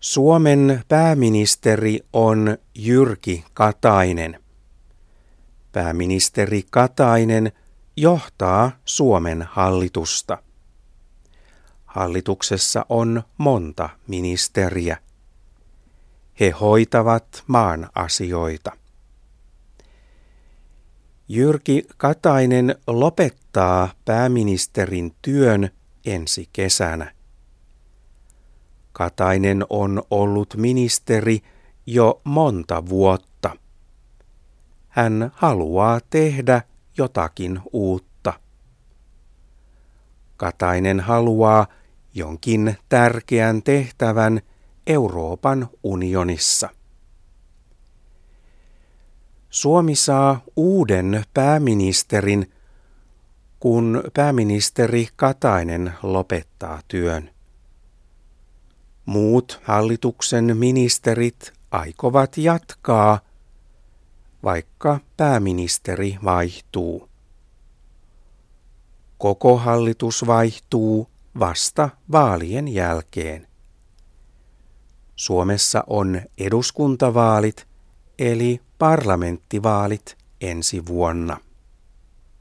Suomen pääministeri on Jyrki Katainen. Pääministeri Katainen johtaa Suomen hallitusta. Hallituksessa on monta ministeriä. He hoitavat maan asioita. Jyrki Katainen lopettaa pääministerin työn ensi kesänä. Katainen on ollut ministeri jo monta vuotta. Hän haluaa tehdä jotakin uutta. Katainen haluaa jonkin tärkeän tehtävän Euroopan unionissa. Suomi saa uuden pääministerin, kun pääministeri Katainen lopettaa työn. Muut hallituksen ministerit aikovat jatkaa, vaikka pääministeri vaihtuu. Koko hallitus vaihtuu vasta vaalien jälkeen. Suomessa on eduskuntavaalit eli parlamenttivaalit ensi vuonna.